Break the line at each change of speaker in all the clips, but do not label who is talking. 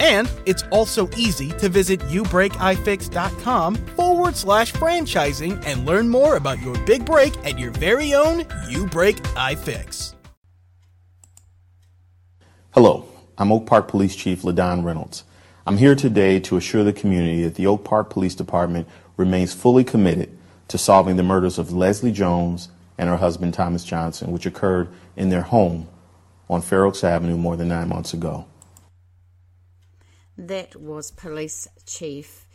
And it's also easy to visit youbreakifix.com forward slash franchising and learn more about your big break at your very own You Break iFix.
Hello, I'm Oak Park Police Chief LaDon Reynolds. I'm here today to assure the community that the Oak Park Police Department remains fully committed to solving the murders of Leslie Jones and her husband Thomas Johnson, which occurred in their home on Fair Oaks Avenue more than nine months ago.
That was Police Chief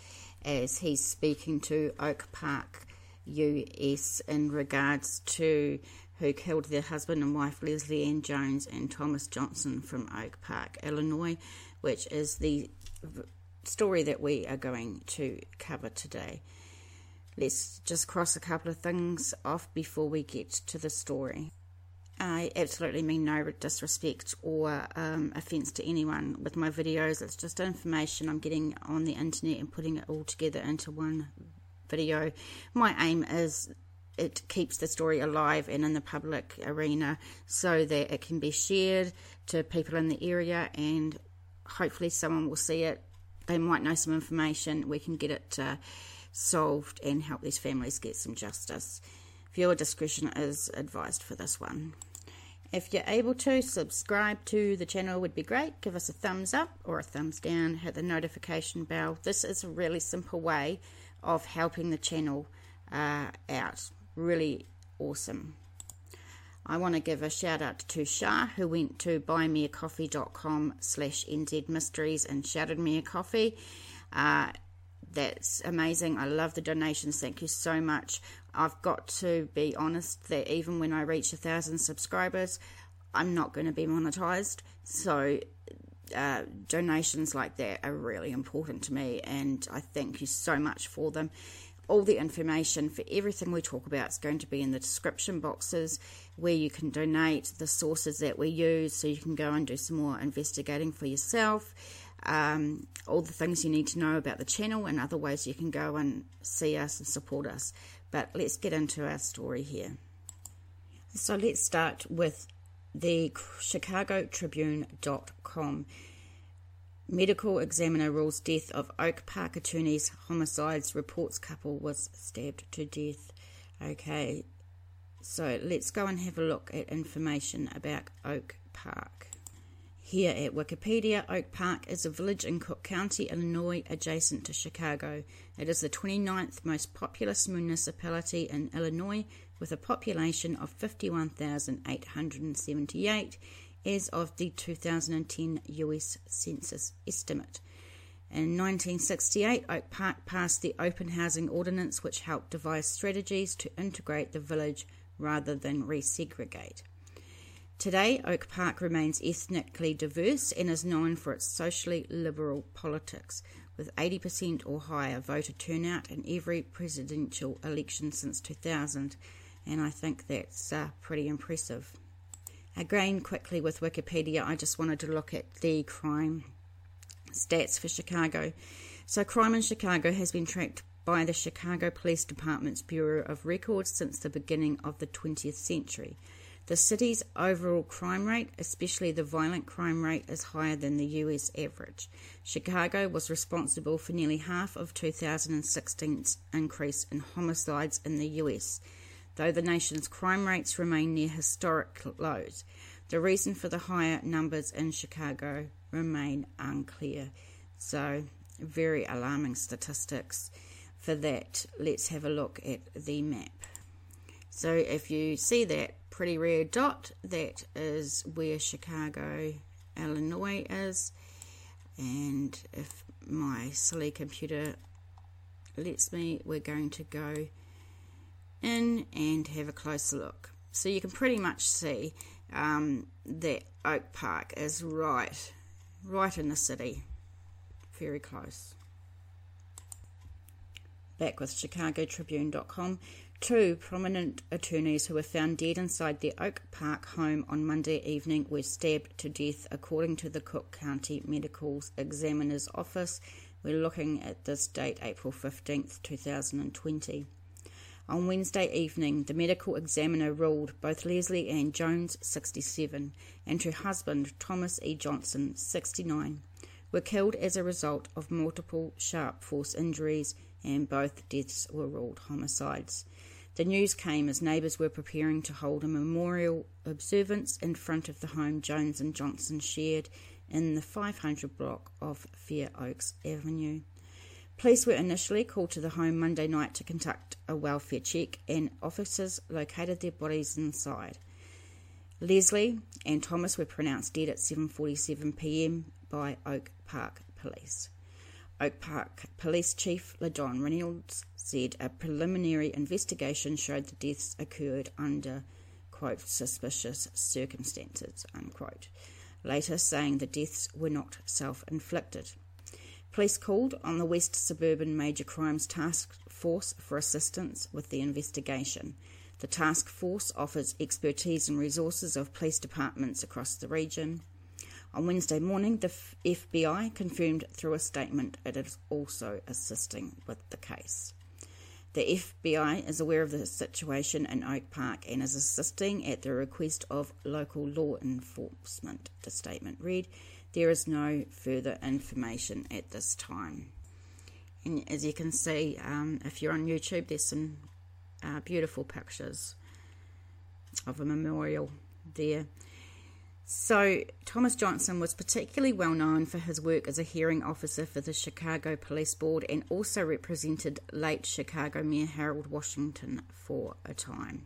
as he's speaking to Oak Park US in regards to who killed their husband and wife Leslie Ann Jones and Thomas Johnson from Oak Park, Illinois, which is the story that we are going to cover today. Let's just cross a couple of things off before we get to the story. I absolutely mean no disrespect or um, offence to anyone with my videos. It's just information I'm getting on the internet and putting it all together into one video. My aim is it keeps the story alive and in the public arena so that it can be shared to people in the area and hopefully someone will see it. They might know some information. We can get it uh, solved and help these families get some justice. Viewer discretion is advised for this one. If you're able to, subscribe to the channel would be great. Give us a thumbs up or a thumbs down. Hit the notification bell. This is a really simple way of helping the channel uh, out. Really awesome. I want to give a shout out to Shah who went to buymeacoffee.com slash nzmysteries and shouted me a coffee. Uh, that's amazing. I love the donations. Thank you so much. I've got to be honest that even when I reach a thousand subscribers, I'm not going to be monetized. So, uh, donations like that are really important to me, and I thank you so much for them. All the information for everything we talk about is going to be in the description boxes where you can donate, the sources that we use, so you can go and do some more investigating for yourself um, all the things you need to know about the channel and other ways you can go and see us and support us. But let's get into our story here. So let's start with the ChicagoTribune.com. Medical examiner rules death of Oak Park attorney's homicides, reports couple was stabbed to death. Okay, so let's go and have a look at information about Oak Park. Here at Wikipedia, Oak Park is a village in Cook County, Illinois, adjacent to Chicago. It is the 29th most populous municipality in Illinois, with a population of 51,878 as of the 2010 US Census estimate. In 1968, Oak Park passed the Open Housing Ordinance, which helped devise strategies to integrate the village rather than resegregate. Today, Oak Park remains ethnically diverse and is known for its socially liberal politics, with 80% or higher voter turnout in every presidential election since 2000, and I think that's uh, pretty impressive. Again, quickly with Wikipedia, I just wanted to look at the crime stats for Chicago. So, crime in Chicago has been tracked by the Chicago Police Department's Bureau of Records since the beginning of the 20th century. The city's overall crime rate, especially the violent crime rate, is higher than the US average. Chicago was responsible for nearly half of 2016's increase in homicides in the US, though the nation's crime rates remain near historic lows. The reason for the higher numbers in Chicago remain unclear. So, very alarming statistics for that. Let's have a look at the map. So if you see that pretty red dot, that is where Chicago, Illinois is. And if my silly computer lets me, we're going to go in and have a closer look. So you can pretty much see um, that Oak Park is right, right in the city, very close. Back with ChicagoTribune.com. Two prominent attorneys who were found dead inside their Oak Park home on Monday evening were stabbed to death, according to the Cook County Medical Examiner's Office. We're looking at this date, April 15th, 2020. On Wednesday evening, the medical examiner ruled both Leslie Ann Jones, 67, and her husband, Thomas E. Johnson, 69, were killed as a result of multiple sharp force injuries, and both deaths were ruled homicides. The news came as neighbours were preparing to hold a memorial observance in front of the home Jones and Johnson shared in the 500 block of Fair Oaks Avenue. Police were initially called to the home Monday night to conduct a welfare check, and officers located their bodies inside. Leslie and Thomas were pronounced dead at 7:47 p.m. by Oak Park Police. Oak Park Police Chief LaDon Reynolds said a preliminary investigation showed the deaths occurred under, quote, suspicious circumstances, unquote, later saying the deaths were not self inflicted. Police called on the West Suburban Major Crimes Task Force for assistance with the investigation. The task force offers expertise and resources of police departments across the region. On Wednesday morning, the FBI confirmed through a statement it is also assisting with the case. The FBI is aware of the situation in Oak Park and is assisting at the request of local law enforcement, the statement read. There is no further information at this time. And as you can see, um, if you're on YouTube, there's some uh, beautiful pictures of a memorial there. So, Thomas Johnson was particularly well known for his work as a hearing officer for the Chicago Police Board and also represented late Chicago Mayor Harold Washington for a time.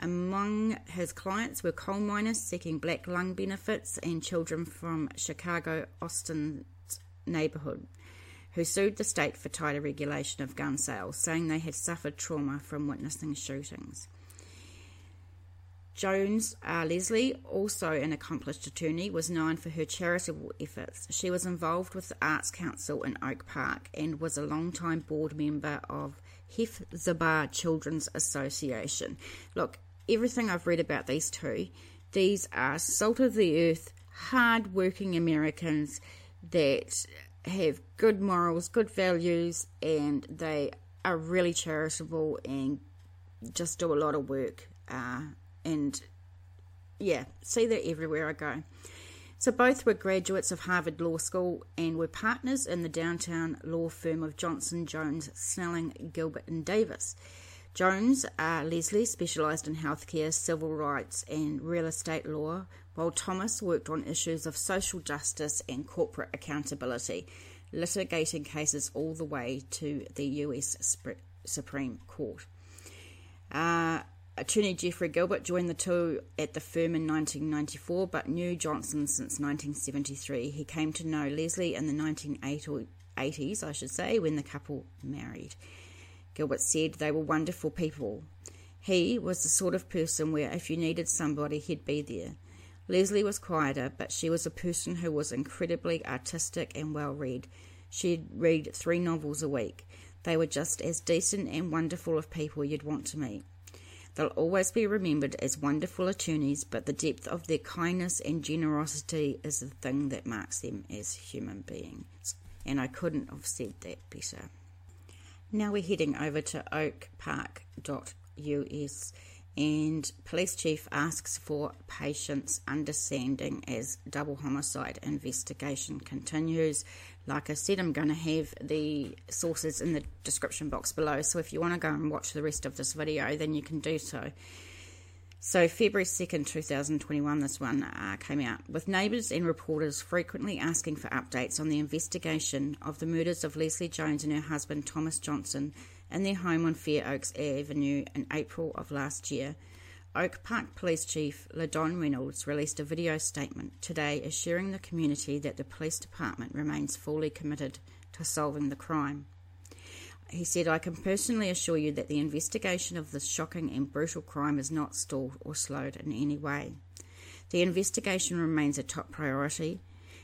Among his clients were coal miners seeking black lung benefits and children from Chicago Austin's neighborhood who sued the state for tighter regulation of gun sales, saying they had suffered trauma from witnessing shootings. Jones uh, Leslie, also an accomplished attorney, was known for her charitable efforts. She was involved with the Arts Council in Oak Park and was a long-time board member of Hephzibah Children's Association. Look, everything I've read about these two, these are salt of the earth, hard working Americans that have good morals, good values, and they are really charitable and just do a lot of work. Uh, and yeah, see that everywhere I go. So both were graduates of Harvard Law School and were partners in the downtown law firm of Johnson, Jones, Snelling, Gilbert and Davis. Jones, uh, Leslie, specialised in healthcare, civil rights, and real estate law, while Thomas worked on issues of social justice and corporate accountability, litigating cases all the way to the US Supreme Court. Uh, Attorney Jeffrey Gilbert joined the two at the firm in 1994 but knew Johnson since 1973. He came to know Leslie in the 1980s, I should say, when the couple married. Gilbert said they were wonderful people. He was the sort of person where if you needed somebody, he'd be there. Leslie was quieter, but she was a person who was incredibly artistic and well read. She'd read three novels a week. They were just as decent and wonderful of people you'd want to meet. They'll always be remembered as wonderful attorneys, but the depth of their kindness and generosity is the thing that marks them as human beings. And I couldn't have said that better. Now we're heading over to oakpark.us and police chief asks for patience. Understanding as double homicide investigation continues. Like i said i'm going to have the sources in the description box below. So if you want to go and watch the rest of this video then you can do so. So february 2nd 2021 this one uh, came out with neighbours and reporters frequently asking for updates on the investigation of the murders of leslie jones and her husband thomas johnson in their home on Fair Oaks Avenue in April of last year, Oak Park Police Chief LaDon Reynolds released a video statement today assuring the community that the police department remains fully committed to solving the crime. He said, I can personally assure you that the investigation of this shocking and brutal crime is not stalled or slowed in any way. The investigation remains a top priority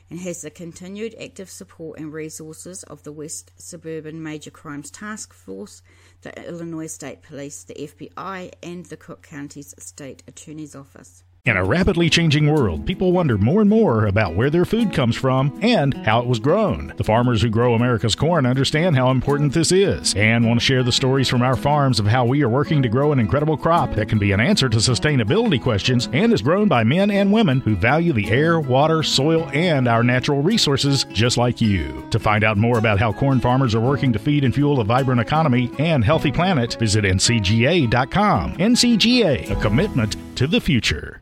and has the continued active support and resources of the West Suburban Major Crimes Task Force, the Illinois State Police, the FBI, and the Cook County's State Attorney's Office.
In a rapidly changing world, people wonder more and more about where their food comes from and how it was grown. The farmers who grow America's corn understand how important this is and want to share the stories from our farms of how we are working to grow an incredible crop that can be an answer to sustainability questions and is grown by men and women who value the air, water, soil, and our natural resources just like you. To find out more about how corn farmers are working to feed and fuel a vibrant economy and healthy planet, visit ncga.com. NCGA, a commitment to the future.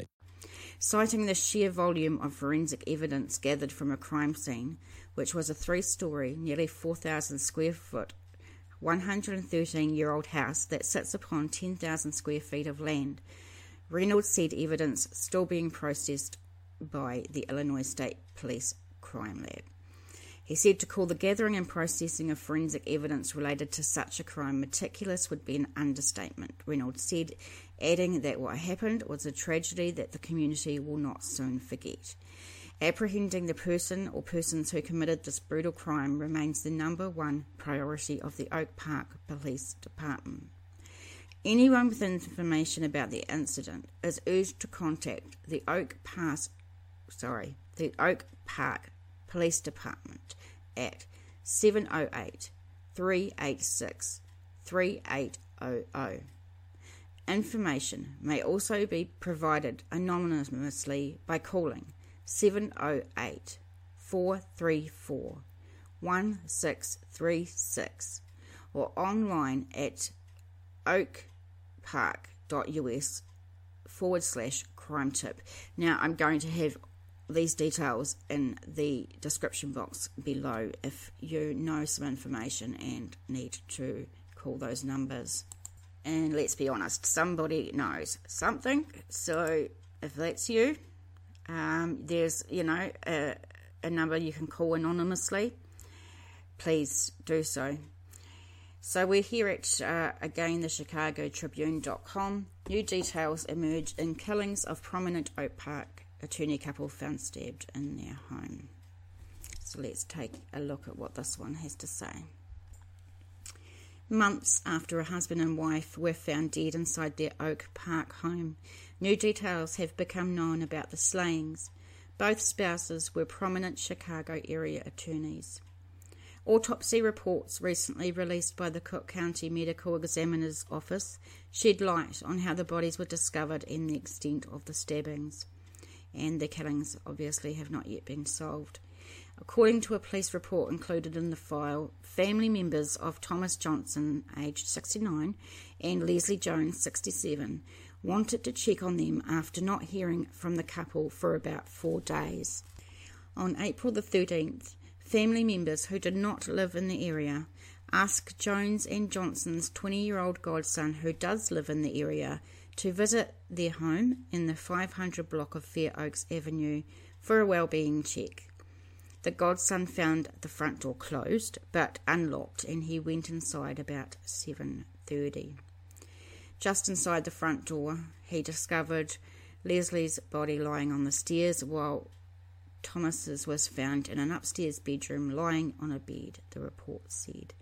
Citing the sheer volume of forensic evidence gathered from a crime scene, which was a three story, nearly 4,000 square foot, 113 year old house that sits upon 10,000 square feet of land, Reynolds said evidence still being processed by the Illinois State Police Crime Lab. He said to call the gathering and processing of forensic evidence related to such a crime meticulous would be an understatement, Reynolds said, adding that what happened was a tragedy that the community will not soon forget. Apprehending the person or persons who committed this brutal crime remains the number one priority of the Oak Park Police Department. Anyone with information about the incident is urged to contact the Oak Pass, sorry, the Oak Park Police Department at 708 386 3800. Information may also be provided anonymously by calling 708 434 1636 or online at oakpark.us forward slash crime tip. Now, I'm going to have these details in the description box below if you know some information and need to call those numbers. And let's be honest, somebody knows something. So if that's you, um, there's, you know, a, a number you can call anonymously. Please do so. So we're here at, uh, again, the chicagotribune.com. New details emerge in killings of prominent Oak Park attorney couple found stabbed in their home. So let's take a look at what this one has to say. Months after a husband and wife were found dead inside their Oak Park home, new details have become known about the slayings. Both spouses were prominent Chicago area attorneys. Autopsy reports recently released by the Cook County Medical Examiner's Office shed light on how the bodies were discovered and the extent of the stabbings. And the killings obviously have not yet been solved. According to a police report included in the file, family members of Thomas Johnson, aged 69, and Leslie Jones, 67, wanted to check on them after not hearing from the couple for about four days. On April the 13th, family members who did not live in the area asked Jones and Johnson's 20 year old godson, who does live in the area, to visit their home in the 500 block of Fair Oaks Avenue for a well-being check. The godson found the front door closed but unlocked and he went inside about 7:30. Just inside the front door, he discovered Leslie's body lying on the stairs while Thomas's was found in an upstairs bedroom lying on a bed, the report said.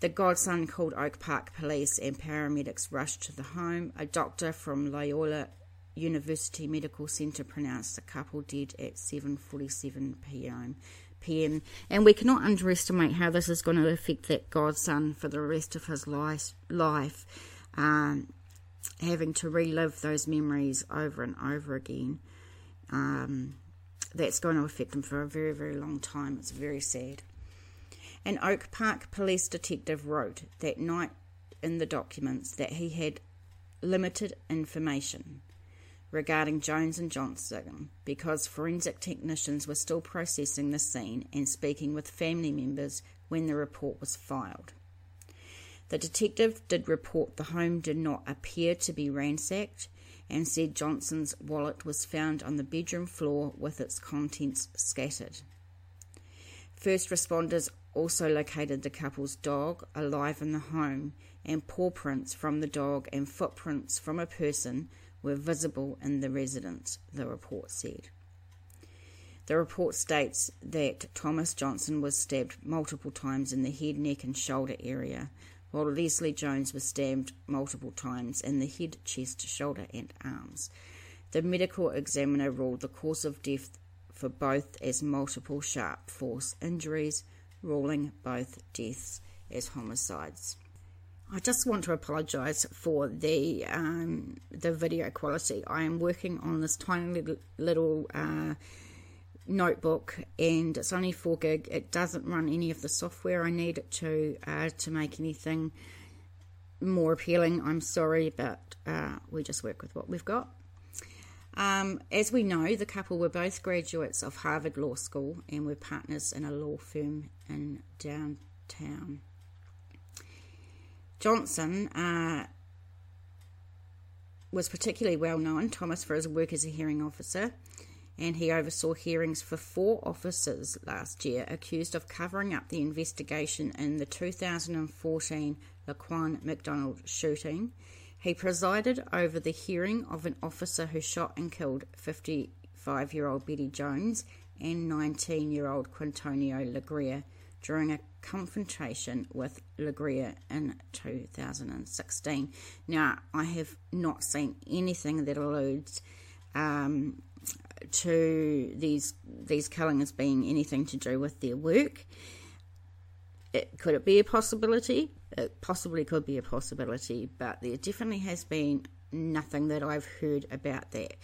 The godson called Oak Park police and paramedics rushed to the home. A doctor from Loyola University Medical Center pronounced the couple dead at 7:47 p.m. pm. And we cannot underestimate how this is going to affect that godson for the rest of his life. life um, having to relive those memories over and over again. Um, that's going to affect him for a very, very long time. It's very sad. An Oak Park police detective wrote that night in the documents that he had limited information regarding Jones and Johnson because forensic technicians were still processing the scene and speaking with family members when the report was filed. The detective did report the home did not appear to be ransacked and said Johnson's wallet was found on the bedroom floor with its contents scattered. First responders also located the couple's dog alive in the home, and paw prints from the dog and footprints from a person were visible in the residence, the report said. The report states that Thomas Johnson was stabbed multiple times in the head, neck, and shoulder area, while Leslie Jones was stabbed multiple times in the head, chest, shoulder, and arms. The medical examiner ruled the cause of death for both as multiple sharp force injuries, ruling both deaths as homicides. I just want to apologise for the um, the video quality. I am working on this tiny little, little uh, notebook, and it's only four gig. It doesn't run any of the software I need it to uh, to make anything more appealing. I'm sorry, but uh, we just work with what we've got. Um, as we know, the couple were both graduates of Harvard Law School and were partners in a law firm in downtown. Johnson uh, was particularly well known, Thomas, for his work as a hearing officer, and he oversaw hearings for four officers last year accused of covering up the investigation in the 2014 Laquan McDonald shooting. He presided over the hearing of an officer who shot and killed 55 year old Betty Jones and 19 year old Quintonio LeGrier during a confrontation with LeGrier in 2016. Now, I have not seen anything that alludes um, to these these killings being anything to do with their work. It, could it be a possibility? It possibly could be a possibility, but there definitely has been nothing that I've heard about that.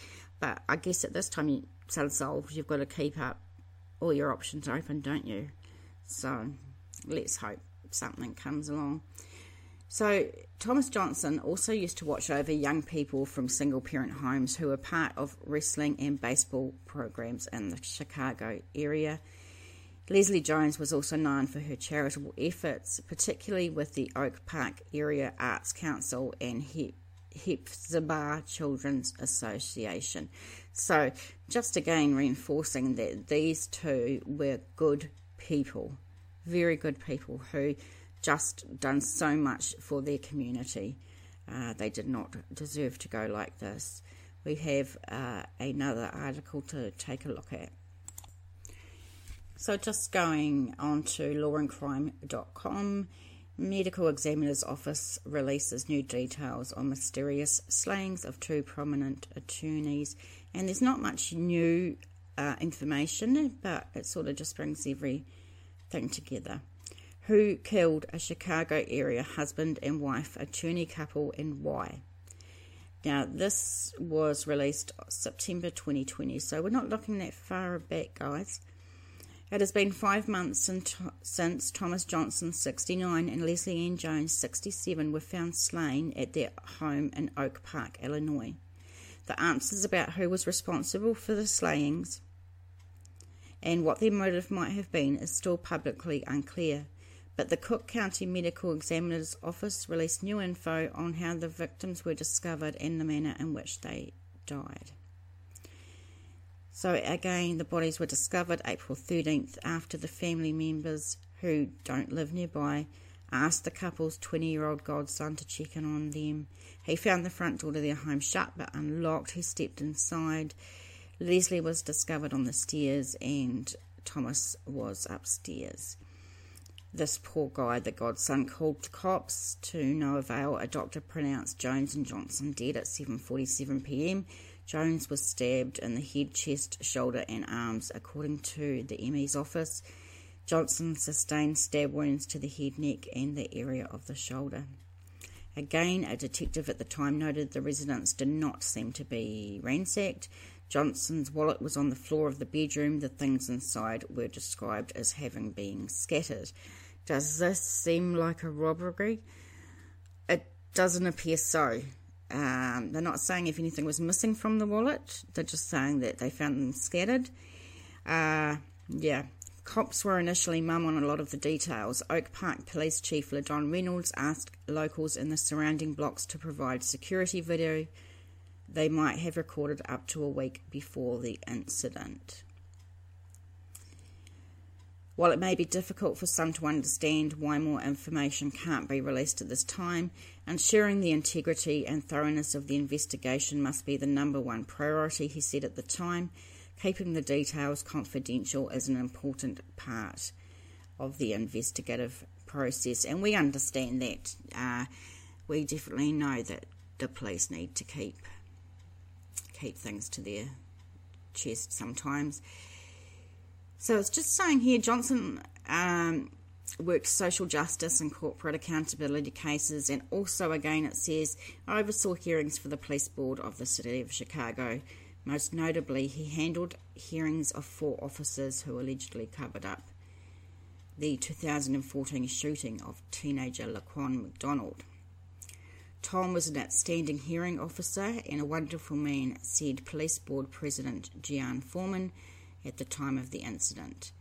But I guess at this time, you, unsolved, you've got to keep up all your options open, don't you? So let's hope something comes along. So, Thomas Johnson also used to watch over young people from single parent homes who were part of wrestling and baseball programs in the Chicago area. Leslie Jones was also known for her charitable efforts, particularly with the Oak Park Area Arts Council and Hephzibah Children's Association. So, just again reinforcing that these two were good people very good people who just done so much for their community. Uh, they did not deserve to go like this. We have uh, another article to take a look at. So, just going on to lawandcrime.com, Medical Examiner's Office releases new details on mysterious slayings of two prominent attorneys. And there's not much new uh, information, but it sort of just brings every thing together. Who killed a Chicago area husband and wife attorney couple and why? Now, this was released September 2020, so we're not looking that far back, guys. It has been five months since Thomas Johnson, 69, and Leslie Ann Jones, 67, were found slain at their home in Oak Park, Illinois. The answers about who was responsible for the slayings and what their motive might have been is still publicly unclear. But the Cook County Medical Examiner's Office released new info on how the victims were discovered and the manner in which they died. So, again, the bodies were discovered April 13th after the family members who don't live nearby asked the couple's 20 year old godson to check in on them. He found the front door to their home shut but unlocked. He stepped inside Leslie was discovered on the stairs and Thomas was upstairs. This poor guy, the godson, called the cops to no avail. A doctor pronounced Jones and Johnson dead at 7:47 p.m. Jones was stabbed in the head, chest, shoulder, and arms, according to the ME's office. Johnson sustained stab wounds to the head, neck, and the area of the shoulder. Again, a detective at the time noted the residence did not seem to be ransacked. Johnson's wallet was on the floor of the bedroom. The things inside were described as having been scattered. Does this seem like a robbery? It doesn't appear so. Um, they're not saying if anything was missing from the wallet, they're just saying that they found them scattered. Uh, yeah, Cops were initially mum on a lot of the details. Oak Park Police Chief LaDon Reynolds asked locals in the surrounding blocks to provide security video they might have recorded up to a week before the incident. While it may be difficult for some to understand why more information can't be released at this time, ensuring the integrity and thoroughness of the investigation must be the number one priority, he said at the time. Keeping the details confidential is an important part of the investigative process, and we understand that. Uh, we definitely know that the police need to keep keep things to their chest sometimes. So it's just saying here Johnson um, worked social justice and corporate accountability cases, and also again it says I oversaw hearings for the police board of the city of Chicago. Most notably, he handled hearings of four officers who allegedly covered up the 2014 shooting of teenager Laquan McDonald. Tom was an outstanding hearing officer and a wonderful man, said Police Board President Ghian Foreman at the time of the incident.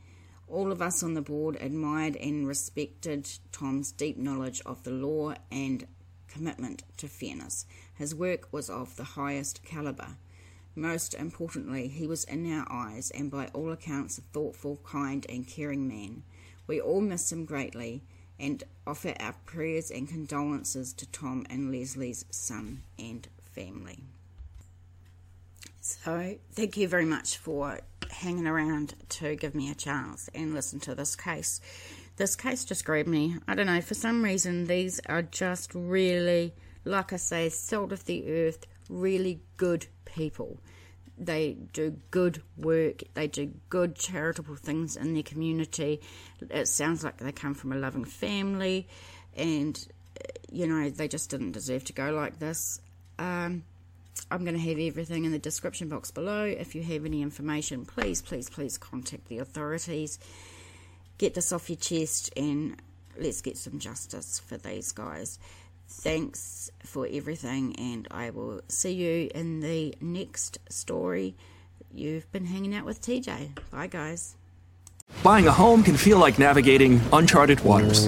All of us on the board admired and respected Tom's deep knowledge of the law and commitment to fairness. His work was of the highest calibre. Most importantly, he was in our eyes and by all accounts a thoughtful, kind, and caring man. We all miss him greatly and offer our prayers and condolences to Tom and Leslie's son and family. So, thank you very much for hanging around to give me a chance and listen to this case. This case just grabbed me. I don't know, for some reason, these are just really, like I say, salt of the earth, really good people. They do good work, they do good charitable things in their community. It sounds like they come from a loving family, and you know, they just didn't deserve to go like this. Um, I'm going to have everything in the description box below. If you have any information, please, please, please contact the authorities. Get this off your chest and let's get some justice for these guys. Thanks for everything, and I will see you in the next story. You've been hanging out with TJ. Bye, guys.
Buying a home can feel like navigating uncharted waters.